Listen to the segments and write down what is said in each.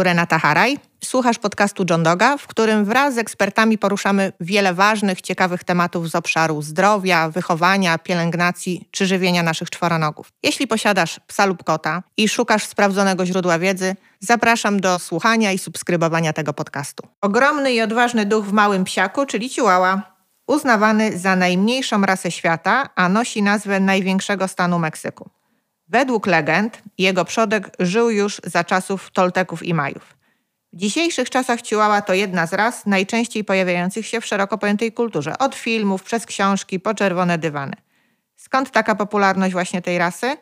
tu Renata Haraj. Słuchasz podcastu John Doga, w którym wraz z ekspertami poruszamy wiele ważnych, ciekawych tematów z obszaru zdrowia, wychowania, pielęgnacji czy żywienia naszych czworonogów. Jeśli posiadasz psa lub kota i szukasz sprawdzonego źródła wiedzy, zapraszam do słuchania i subskrybowania tego podcastu. Ogromny i odważny duch w małym psiaku, czyli Chihuahua, uznawany za najmniejszą rasę świata, a nosi nazwę największego stanu Meksyku. Według legend jego przodek żył już za czasów Tolteków i Majów. W dzisiejszych czasach Chihuahua to jedna z ras najczęściej pojawiających się w szeroko pojętej kulturze, od filmów, przez książki, po czerwone dywany. Skąd taka popularność właśnie tej rasy?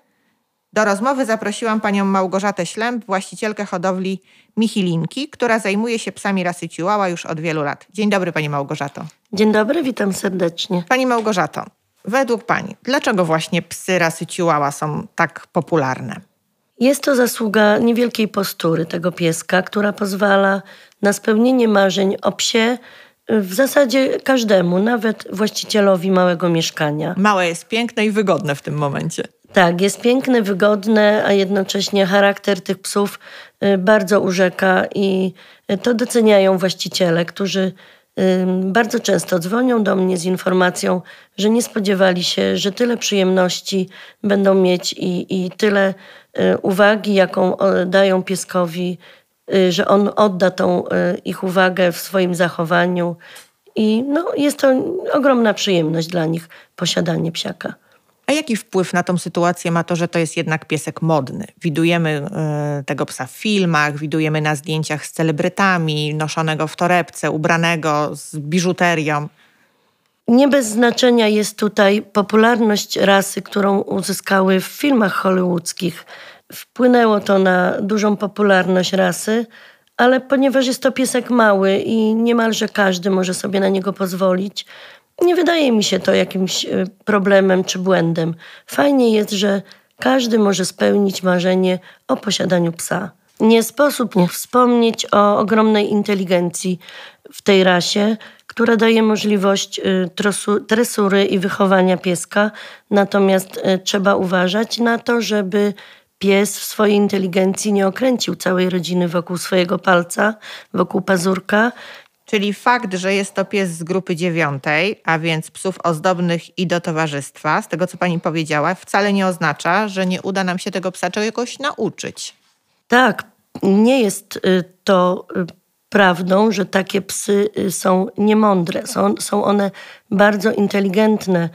Do rozmowy zaprosiłam panią Małgorzatę Ślęb, właścicielkę hodowli Michilinki, która zajmuje się psami rasy Chihuahua już od wielu lat. Dzień dobry pani Małgorzato. Dzień dobry, witam serdecznie. Pani Małgorzato, według pani, dlaczego właśnie psy rasy Chihuahua są tak popularne? Jest to zasługa niewielkiej postury tego pieska, która pozwala na spełnienie marzeń o psie w zasadzie każdemu, nawet właścicielowi małego mieszkania. Małe jest piękne i wygodne w tym momencie. Tak, jest piękne, wygodne, a jednocześnie charakter tych psów y, bardzo urzeka i to doceniają właściciele, którzy bardzo często dzwonią do mnie z informacją, że nie spodziewali się, że tyle przyjemności będą mieć i, i tyle y, uwagi, jaką dają pieskowi, y, że on odda tą ich uwagę w swoim zachowaniu. I no, jest to ogromna przyjemność dla nich posiadanie psiaka. A jaki wpływ na tą sytuację ma to, że to jest jednak piesek modny? Widujemy y, tego psa w filmach, widujemy na zdjęciach z celebrytami, noszonego w torebce, ubranego z biżuterią. Nie bez znaczenia jest tutaj popularność rasy, którą uzyskały w filmach hollywoodzkich. Wpłynęło to na dużą popularność rasy, ale ponieważ jest to piesek mały i niemalże każdy może sobie na niego pozwolić, nie wydaje mi się to jakimś e, problemem czy błędem. Fajnie jest, że każdy może spełnić marzenie o posiadaniu psa. Nie sposób nie wspomnieć o ogromnej inteligencji w tej rasie, która daje możliwość e, tresury i wychowania pieska. Natomiast e, trzeba uważać na to, żeby pies w swojej inteligencji nie okręcił całej rodziny wokół swojego palca, wokół pazurka Czyli fakt, że jest to pies z grupy dziewiątej, a więc psów ozdobnych i do towarzystwa, z tego co pani powiedziała, wcale nie oznacza, że nie uda nam się tego psa czegoś nauczyć. Tak, nie jest y, to y, prawdą, że takie psy y, są niemądre. Są, są one bardzo inteligentne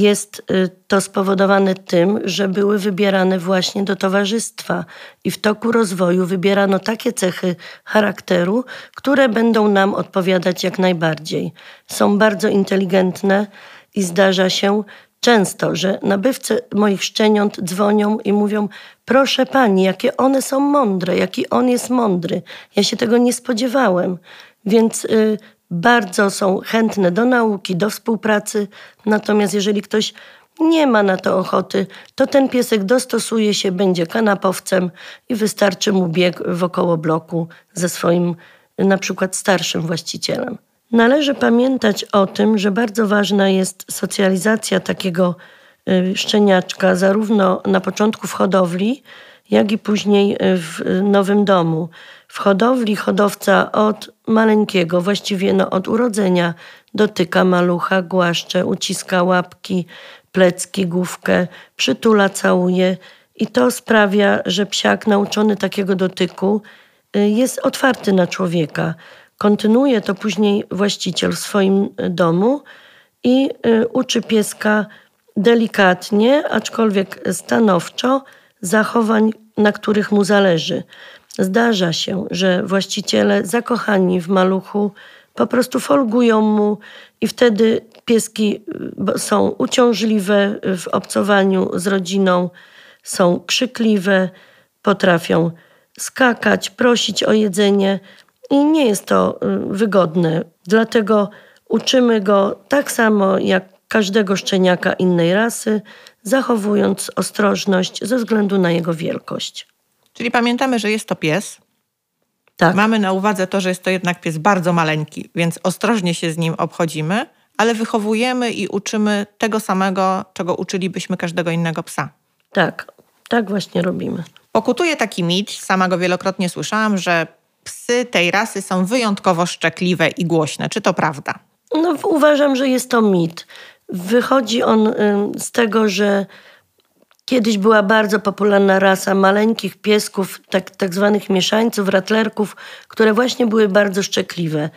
jest y, to spowodowane tym, że były wybierane właśnie do towarzystwa i w toku rozwoju wybierano takie cechy charakteru, które będą nam odpowiadać jak najbardziej. Są bardzo inteligentne i zdarza się często, że nabywcy moich szczeniąt dzwonią i mówią: Proszę pani, jakie one są mądre, jaki on jest mądry. Ja się tego nie spodziewałem. Więc y, bardzo są chętne do nauki, do współpracy. Natomiast jeżeli ktoś nie ma na to ochoty, to ten piesek dostosuje się, będzie kanapowcem i wystarczy mu bieg wokoło bloku ze swoim na przykład starszym właścicielem. Należy pamiętać o tym, że bardzo ważna jest socjalizacja takiego y, szczeniaczka, zarówno na początku w hodowli, jak i później w nowym domu. W hodowli hodowca od maleńkiego, właściwie no od urodzenia, dotyka malucha, głaszcze, uciska łapki, plecki, główkę, przytula, całuje i to sprawia, że psiak nauczony takiego dotyku y, jest otwarty na człowieka. Kontynuuje to później właściciel w swoim domu i y, uczy pieska delikatnie, aczkolwiek stanowczo, zachowań, na których mu zależy. Zdarza się, że właściciele zakochani w maluchu po prostu folgują mu i wtedy pieski y, są uciążliwe w obcowaniu z rodziną, są krzykliwe, potrafią skakać, prosić o jedzenie i nie jest to y, wygodne. Dlatego uczymy go tak samo jak każdego szczeniaka innej rasy, zachowując ostrożność ze względu na jego wielkość. Czyli pamiętamy, że jest to pies. Tak. Mamy na uwadze to, że jest to jednak pies bardzo maleńki, więc ostrożnie się z nim obchodzimy, ale wychowujemy i uczymy tego samego, czego uczylibyśmy każdego innego psa. Tak, tak właśnie robimy. Pokutuje taki mit, sama go wielokrotnie słyszałam, że psy tej rasy są wyjątkowo szczekliwe i głośne. Czy to prawda? No, uważam, że jest to mit. Wychodzi on z tego, że kiedyś była bardzo popularna rasa maleńkich piesków, tak, tak zwanych mieszańców, ratlerków, które właśnie były bardzo szczekliwe.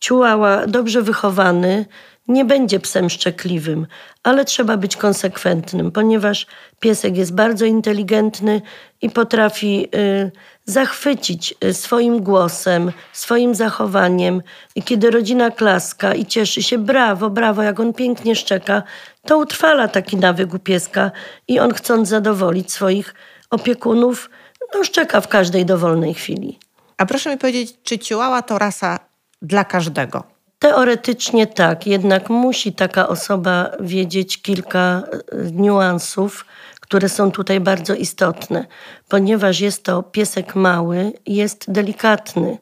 Ciułała, dobrze wychowany, nie będzie psem szczekliwym, ale trzeba być konsekwentnym, ponieważ piesek jest bardzo inteligentny i potrafi y, zachwycić y, swoim głosem, swoim zachowaniem. I kiedy rodzina klaska i cieszy się, brawo, brawo, jak on pięknie szczeka, to utrwala taki nawyk u pieska i on chcąc zadowolić swoich opiekunów, no szczeka w każdej dowolnej chwili. A proszę mi powiedzieć, czy ciułała to rasa dla każdego? Teoretycznie tak, jednak musi taka osoba wiedzieć kilka e, niuansów, które są tutaj bardzo istotne, ponieważ jest to piesek mały, jest delikatny.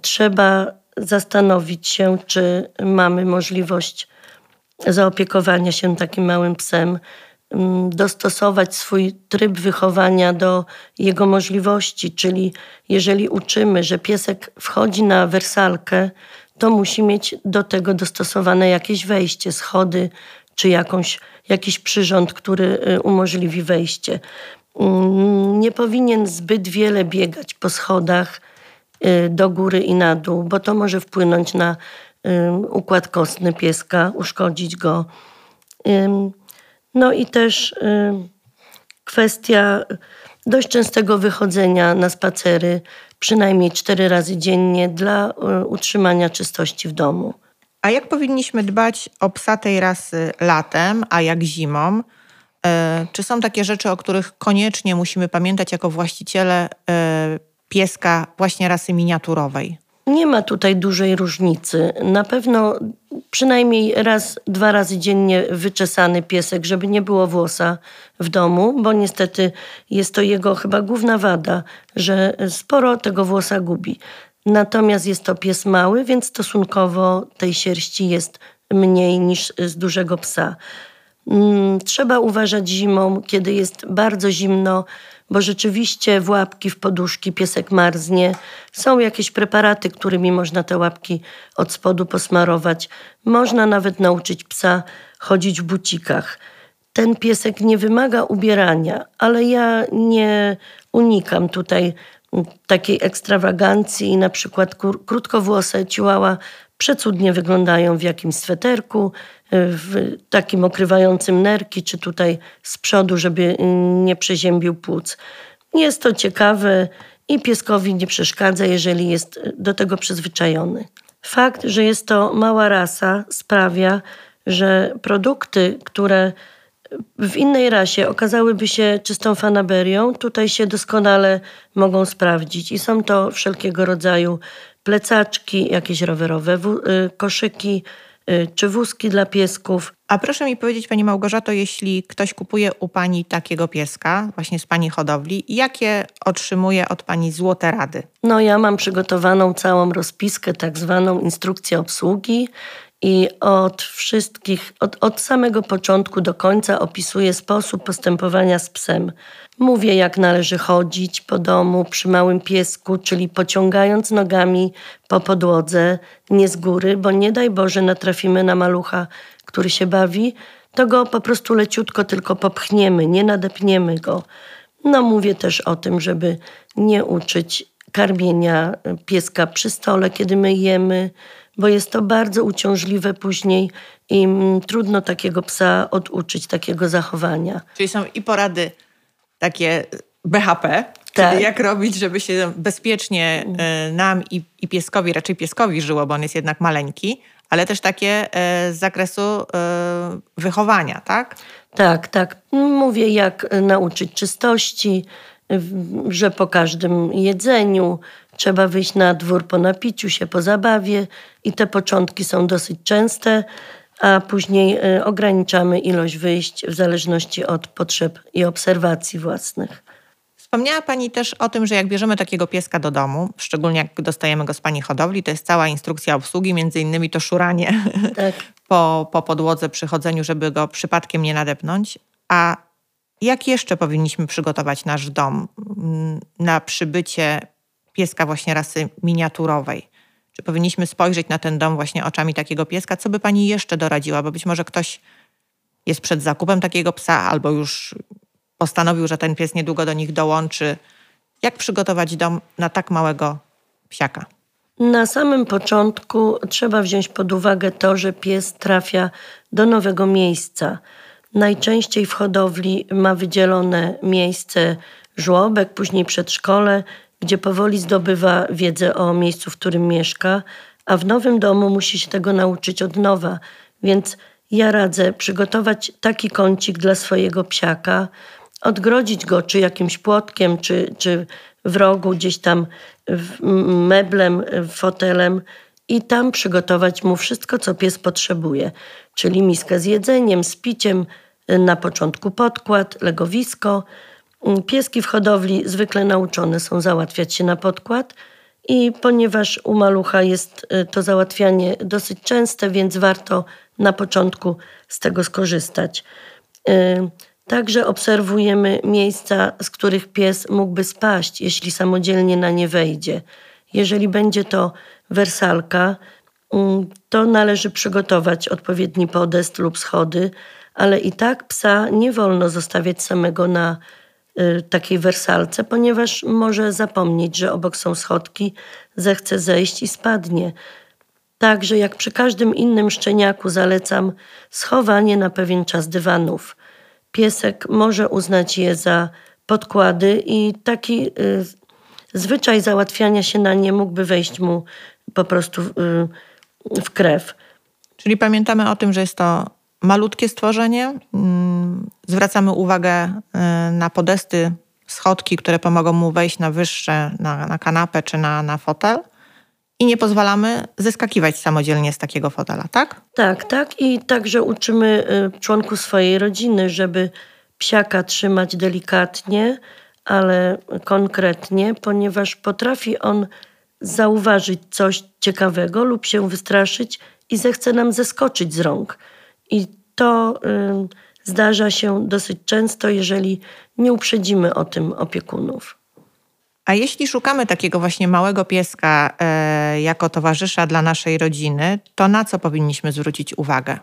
Trzeba zastanowić się, czy mamy możliwość zaopiekowania się takim małym psem, mm, dostosować swój tryb wychowania do jego możliwości, czyli jeżeli uczymy, że piesek wchodzi na wersalkę, to musi mieć do tego dostosowane jakieś wejście, schody czy jakąś, jakiś przyrząd, który y, umożliwi wejście. Mm, nie powinien zbyt wiele biegać po schodach y, do góry i na dół, bo to może wpłynąć na układ kostny pieska, uszkodzić go. No i też kwestia dość częstego wychodzenia na spacery, przynajmniej cztery razy dziennie dla e, utrzymania czystości w domu. A jak powinniśmy dbać o psa tej rasy latem, a jak zimą? E, czy są takie rzeczy, o których koniecznie musimy pamiętać jako właściciele e, pieska właśnie rasy miniaturowej? Nie ma tutaj dużej różnicy. Na pewno przynajmniej raz, dwa razy dziennie wyczesany piesek, żeby nie było włosa w domu, bo niestety jest to jego chyba główna wada, że sporo tego włosa gubi. Natomiast jest to pies mały, więc stosunkowo tej sierści jest mniej niż z dużego psa. Mm, trzeba uważać zimą, kiedy jest bardzo zimno, bo rzeczywiście w łapki, w poduszki piesek marznie. Są jakieś preparaty, którymi można te łapki od spodu posmarować. Można nawet nauczyć psa chodzić w bucikach. Ten piesek nie wymaga ubierania, ale ja nie unikam tutaj takiej ekstrawagancji na przykład krótkowłose ciłała przecudnie wyglądają w jakimś sweterku, w takim okrywającym nerki, czy tutaj z przodu, żeby nie przeziębił płuc. Jest to ciekawe i pieskowi nie przeszkadza, jeżeli jest do tego przyzwyczajony. Fakt, że jest to mała rasa, sprawia, że produkty, które w innej rasie okazałyby się czystą fanaberią, tutaj się doskonale mogą sprawdzić. I są to wszelkiego rodzaju plecaczki, jakieś rowerowe y, koszyki, Y, czy wózki dla piesków. A proszę mi powiedzieć, Pani Małgorzato, jeśli ktoś kupuje u Pani takiego pieska, właśnie z Pani hodowli, jakie otrzymuje od Pani złote rady? No ja mam przygotowaną całą rozpiskę, tak zwaną instrukcję obsługi i od wszystkich, od, od samego początku do końca opisuję sposób postępowania z psem. Mówię, jak należy chodzić po domu przy małym piesku, czyli pociągając nogami po podłodze, nie z góry, bo nie daj Boże natrafimy na malucha, który się bawi, to go po prostu leciutko tylko popchniemy, nie nadepniemy go. No mówię też o tym, żeby nie uczyć karmienia pieska przy stole, kiedy my jemy, bo jest to bardzo uciążliwe później i mm, trudno takiego psa oduczyć takiego zachowania. Czyli są i porady takie BHP, tak. czyli jak robić, żeby się bezpiecznie e, nam i, i pieskowi, raczej pieskowi żyło, bo on jest jednak maleńki, ale też takie e, z zakresu e, wychowania, tak? Tak, tak. Mówię, jak nauczyć czystości, że po każdym jedzeniu trzeba wyjść na dwór po napiciu się, po zabawie i te początki są dosyć częste a później y, ograniczamy ilość wyjść w zależności od potrzeb i obserwacji własnych. Wspomniała Pani też o tym, że jak bierzemy takiego pieska do domu, szczególnie jak dostajemy go z Pani hodowli, to jest cała instrukcja obsługi, między innymi to szuranie tak. po, po podłodze przy chodzeniu, żeby go przypadkiem nie nadepnąć. A Jak jeszcze powinniśmy przygotować nasz dom mm, na przybycie pieska właśnie rasy miniaturowej? Czy powinniśmy spojrzeć na ten dom właśnie oczami takiego pieska? Co by pani jeszcze doradziła? Bo być może ktoś jest przed zakupem takiego psa albo już postanowił, że ten pies niedługo do nich dołączy. Jak przygotować dom na tak małego psiaka? Na samym początku trzeba wziąć pod uwagę to, że pies trafia do nowego miejsca. Najczęściej w hodowli ma wydzielone miejsce żłobek, później przedszkole, gdzie powoli zdobywa wiedzę o miejscu, w którym mieszka, a w nowym domu musi się tego nauczyć od nowa. Więc ja radzę przygotować taki kącik dla swojego psiaka, odgrodzić go czy jakimś płotkiem, czy, czy w rogu gdzieś tam meblem, fotelem i tam przygotować mu wszystko, co pies potrzebuje, czyli miskę z jedzeniem, z piciem, na początku podkład, legowisko. Pieski w hodowli zwykle nauczone są załatwiać się na podkład i ponieważ u malucha jest y, to załatwianie dosyć częste, więc warto na początku z tego skorzystać. Y, Także obserwujemy miejsca, z których pies mógłby spaść, jeśli samodzielnie na nie wejdzie. Jeżeli będzie to wersalka, mm, to należy przygotować odpowiedni podest lub schody, ale i tak psa nie wolno zostawiać samego na takiej wersalce, ponieważ może zapomnieć, że obok są schodki, zechce zejść i spadnie. Także jak przy każdym innym szczeniaku zalecam schowanie na pewien czas dywanów piesek może uznać je za podkłady i taki y, zwyczaj załatwiania się na nie mógłby wejść mu po prostu y, w krew. Czyli pamiętamy o tym, że jest to malutkie stworzenie. Mm, zwracamy uwagę y, na podesty, schodki, które pomogą mu wejść na wyższe, na, na kanapę czy na, na fotel i nie pozwalamy zeskakiwać samodzielnie z takiego fotela, tak? Tak, tak. I także uczymy y, członków swojej rodziny, żeby psiaka trzymać delikatnie, ale konkretnie, ponieważ potrafi on zauważyć coś ciekawego lub się wystraszyć i zechce nam zeskoczyć z rąk. I to y, zdarza się dosyć często, jeżeli nie uprzedzimy o tym opiekunów. A jeśli szukamy takiego właśnie małego pieska e, jako towarzysza dla naszej rodziny, to na co powinniśmy zwrócić uwagę,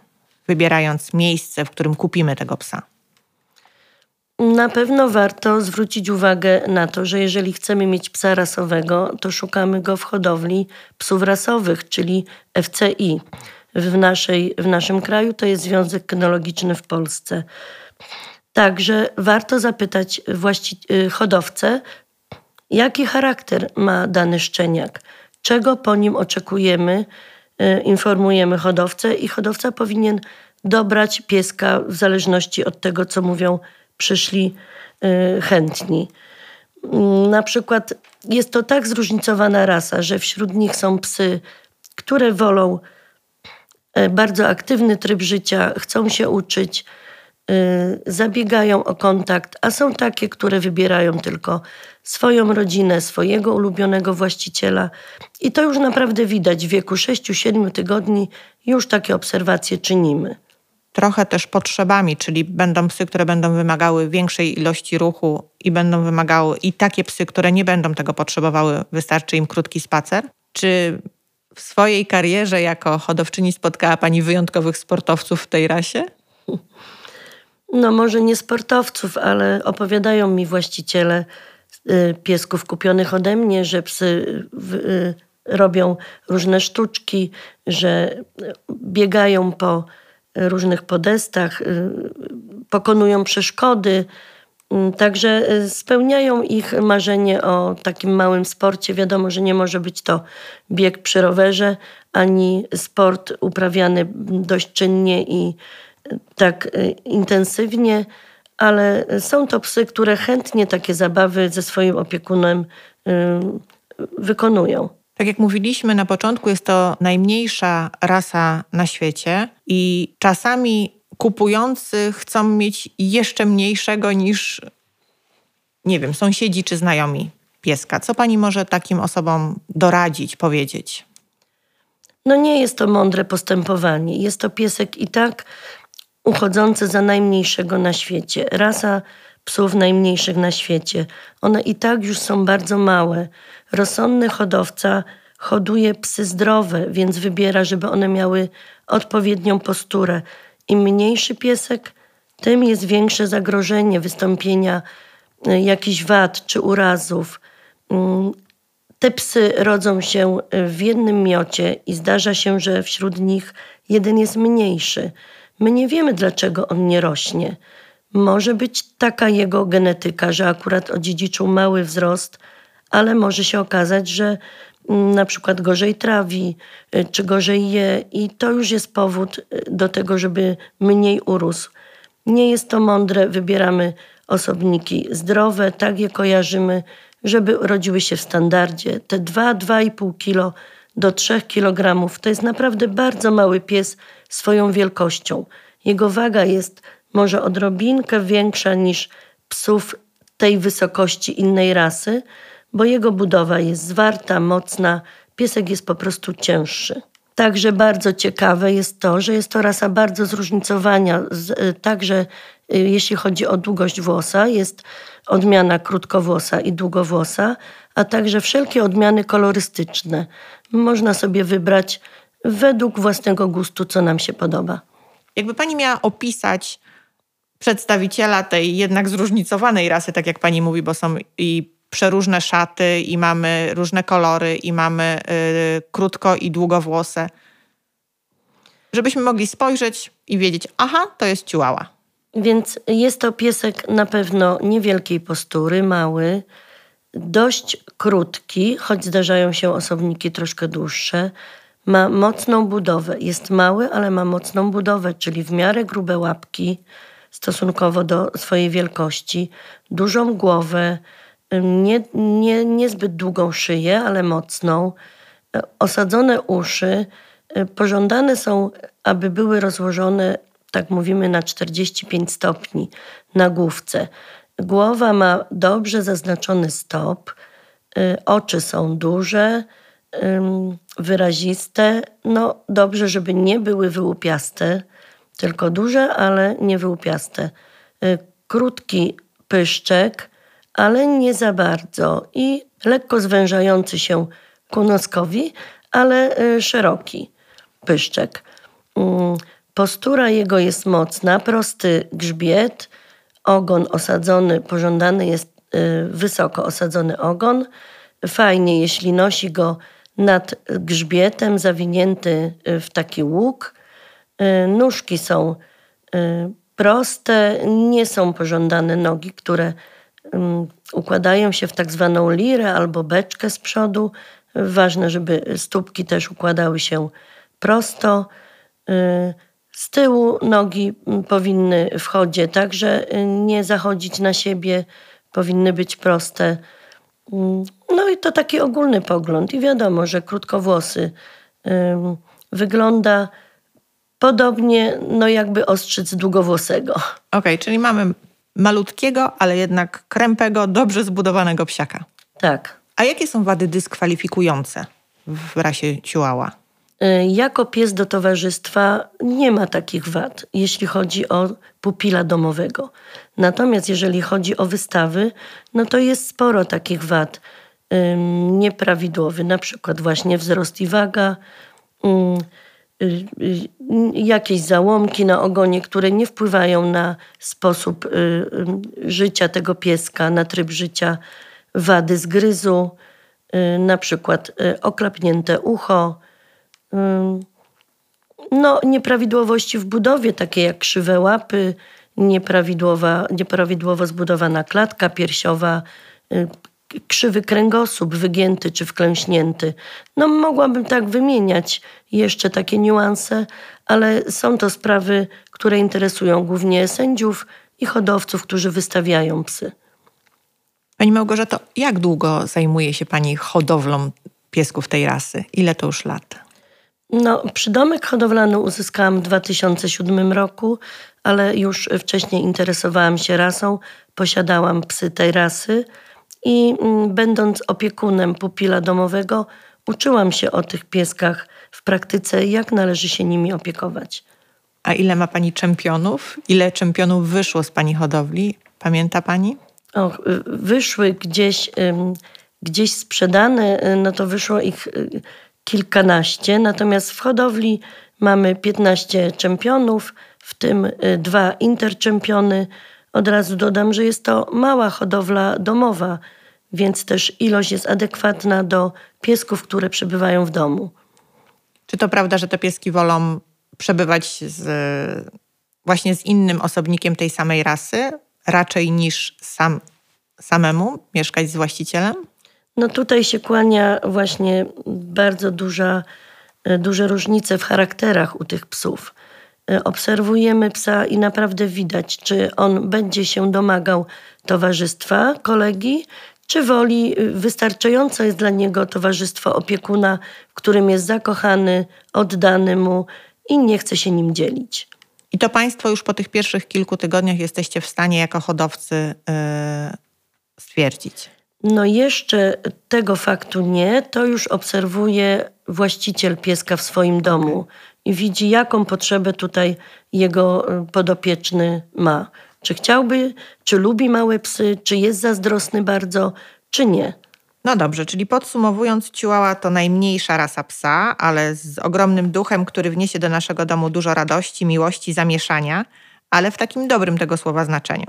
wybierając miejsce, w którym kupimy tego psa? Na pewno warto zwrócić uwagę na to, że jeżeli chcemy mieć psa rasowego, to szukamy go w hodowli psów rasowych, czyli FCI. W, naszej, w naszym kraju to jest Związek Kynologiczny w Polsce. Także warto zapytać właści- y, hodowcę, Jaki charakter ma dany szczeniak? Czego po nim oczekujemy? E, informujemy hodowcę i hodowca powinien dobrać pieska w zależności od tego, co mówią przyszli e, chętni. Mm, na przykład jest to tak zróżnicowana rasa, że wśród nich są psy, które wolą bardzo aktywny tryb życia, chcą się uczyć, zabiegają o kontakt, a są takie, które wybierają tylko swoją rodzinę, swojego ulubionego właściciela. I to już naprawdę widać w wieku 6-7 tygodni, już takie obserwacje czynimy. Trochę też potrzebami, czyli będą psy, które będą wymagały większej ilości ruchu i będą wymagały, i takie psy, które nie będą tego potrzebowały, wystarczy im krótki spacer. Czy w swojej karierze jako hodowczyni spotkała Pani wyjątkowych sportowców w tej rasie? No, może nie sportowców, ale opowiadają mi właściciele, Y, piesków kupionych ode mnie, że psy y, robią różne sztuczki, że biegają po różnych podestach, y, pokonują przeszkody. Także spełniają ich marzenie o takim małym sporcie. Wiadomo, że nie może być to bieg przy rowerze, ani sport uprawiany dość czynnie i tak intensywnie ale są to psy, które chętnie takie zabawy ze swoim opiekunem y, wykonują. Tak jak mówiliśmy na początku, jest to najmniejsza rasa na świecie i czasami kupujący chcą mieć jeszcze mniejszego niż, nie wiem, sąsiedzi czy znajomi pieska. Co pani może takim osobom doradzić, powiedzieć? No nie jest to mądre postępowanie. Jest to piesek i tak uchodzący za najmniejszego na świecie. Rasa psów najmniejszych na świecie. One i tak już są bardzo małe. Rozsądny hodowca hoduje psy zdrowe, więc wybiera, żeby one miały odpowiednią posturę. Im mniejszy piesek, tym jest większe zagrożenie wystąpienia y, jakichś wad czy urazów. Mm, te psy rodzą się w jednym miocie i zdarza się, że wśród nich jeden jest mniejszy. My nie wiemy, dlaczego on nie rośnie. Może być taka jego genetyka, że akurat odziedziczył mały wzrost, ale może się okazać, że na przykład gorzej trawi, y, czy gorzej je, i to już jest powód y, do tego, żeby mniej urósł. Nie jest to mądre, wybieramy osobniki zdrowe, tak je kojarzymy, żeby rodziły się w standardzie. Te 2-2,5 kilo do 3 kg to jest naprawdę bardzo mały pies swoją wielkością. Jego waga jest może odrobinkę większa niż psów tej wysokości innej rasy, bo jego budowa jest zwarta, mocna, piesek jest po prostu cięższy. Także bardzo ciekawe jest to, że jest to rasa bardzo zróżnicowania, także y, jeśli chodzi o długość włosa, jest odmiana krótkowłosa i długowłosa, a także wszelkie odmiany kolorystyczne. Można sobie wybrać według własnego gustu, co nam się podoba. Jakby pani miała opisać przedstawiciela tej jednak zróżnicowanej rasy, tak jak pani mówi, bo są i przeróżne szaty, i mamy różne kolory, i mamy y, krótko i długowłose. Żebyśmy mogli spojrzeć i wiedzieć, aha, to jest ciułała. Więc jest to piesek na pewno niewielkiej postury, mały, dość krótki, choć zdarzają się osobniki troszkę dłuższe. Ma mocną budowę. Jest mały, ale ma mocną budowę, czyli w miarę grube łapki stosunkowo do swojej wielkości, dużą głowę, nie, nie, niezbyt długą szyję, ale mocną, osadzone uszy. Pożądane są, aby były rozłożone, tak mówimy, na 45 stopni na główce. Głowa ma dobrze zaznaczony stop, y, oczy są duże, wyraziste. No dobrze, żeby nie były wyłupiaste, tylko duże, ale nie wyłupiaste. Y, krótki pyszczek, ale nie za bardzo i lekko zwężający się ku noskowi, ale y, szeroki pyszczek. Mm, postura jego jest mocna, prosty grzbiet, ogon osadzony, pożądany jest y, wysoko osadzony ogon. Fajnie, jeśli nosi go nad grzbietem, zawinięty y, w taki łuk. Nóżki są proste, nie są pożądane nogi, które układają się w tak zwaną lirę albo beczkę z przodu. Ważne, żeby stópki też układały się prosto. Z tyłu nogi powinny w chodzie także y, nie zachodzić na siebie, powinny być proste. Mm, no i to taki ogólny pogląd. I wiadomo, że krótkowłosy wygląda podobnie, no jakby ostrzyc długowłosego. Okej, okay, czyli mamy malutkiego, ale jednak krępego, dobrze zbudowanego psiaka. Tak. A jakie są wady dyskwalifikujące w rasie Chihuahua? Y, jako pies do towarzystwa nie ma takich wad, jeśli chodzi o pupila domowego. Natomiast jeżeli chodzi o wystawy, no to jest sporo takich wad nieprawidłowy, na przykład właśnie wzrost i waga, jakieś załomki na ogonie, które nie wpływają na sposób życia tego pieska, na tryb życia, wady zgryzu, na przykład oklapnięte ucho, no, nieprawidłowości w budowie, takie jak krzywe łapy, nieprawidłowa, nieprawidłowo zbudowana klatka piersiowa, y, krzywy kręgosłup, wygięty czy wklęśnięty. No, mogłabym tak wymieniać jeszcze takie niuanse, ale są to sprawy, które interesują głównie sędziów i hodowców, którzy wystawiają psy. Pani Małgorzato, jak długo zajmuje się Pani hodowlą piesków tej rasy? Ile to już lat? No, przydomek hodowlany uzyskałam w 2007 roku, ale już wcześniej interesowałam się rasą, posiadałam psy tej rasy i mm, będąc opiekunem pupila domowego, uczyłam się o tych pieskach w praktyce, jak należy się nimi opiekować. A ile ma Pani czempionów? Ile czempionów wyszło z Pani hodowli? Pamięta pani? O, wyszły gdzieś, gdzieś sprzedane, no to wyszło ich kilkanaście, natomiast w hodowli mamy 15 czempionów, w tym dwa interczempiony. Od razu dodam, że jest to mała hodowla domowa, więc też ilość jest adekwatna do piesków, które przebywają w domu. Czy to prawda, że te pieski wolą przebywać z, właśnie z innym osobnikiem tej samej rasy, raczej niż sam, samemu mieszkać z właścicielem? No tutaj się kłania właśnie bardzo duża, e, duże różnice w charakterach u tych psów. E, obserwujemy psa i naprawdę widać, czy on będzie się domagał towarzystwa kolegi, czy woli y, wystarczające jest dla niego towarzystwo opiekuna, w którym jest zakochany, oddany mu i nie chce się nim dzielić. I to Państwo już po tych pierwszych kilku tygodniach jesteście w stanie jako hodowcy yy, stwierdzić? No jeszcze tego faktu nie. To już obserwuje właściciel pieska w swoim domu i widzi, jaką potrzebę tutaj jego y, podopieczny ma. Czy chciałby, czy lubi małe psy, czy jest zazdrosny bardzo, czy nie. No dobrze, czyli podsumowując, Chihuahua to najmniejsza rasa psa, ale z ogromnym duchem, który wniesie do naszego domu dużo radości, miłości, zamieszania, ale w takim dobrym tego słowa znaczeniu.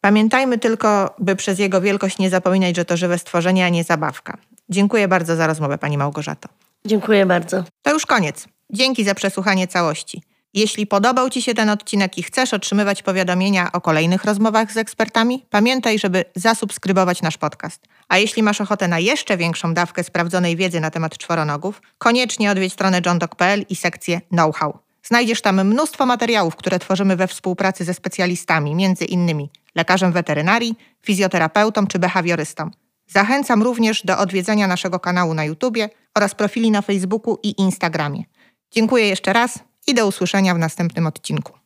Pamiętajmy tylko, by przez jego wielkość nie zapominać, że to żywe stworzenie, a nie zabawka. Dziękuję bardzo za rozmowę, Pani Małgorzato. Dziękuję bardzo. To już koniec. Dzięki za przesłuchanie całości. Jeśli podobał Ci się ten odcinek i chcesz otrzymywać powiadomienia o kolejnych rozmowach z ekspertami, pamiętaj, żeby zasubskrybować nasz podcast. A jeśli masz ochotę na jeszcze większą dawkę sprawdzonej wiedzy na temat czworonogów, koniecznie odwiedź stronę johndog.pl i sekcję know-how. Znajdziesz tam mnóstwo materiałów, które tworzymy we współpracy ze specjalistami, między innymi lekarzem weterynarii, fizjoterapeutą czy behawiorystą. Zachęcam również do odwiedzenia naszego kanału na YouTubie oraz profili na Facebooku i Instagramie. Dziękuję jeszcze raz i do usłyszenia w następnym odcinku.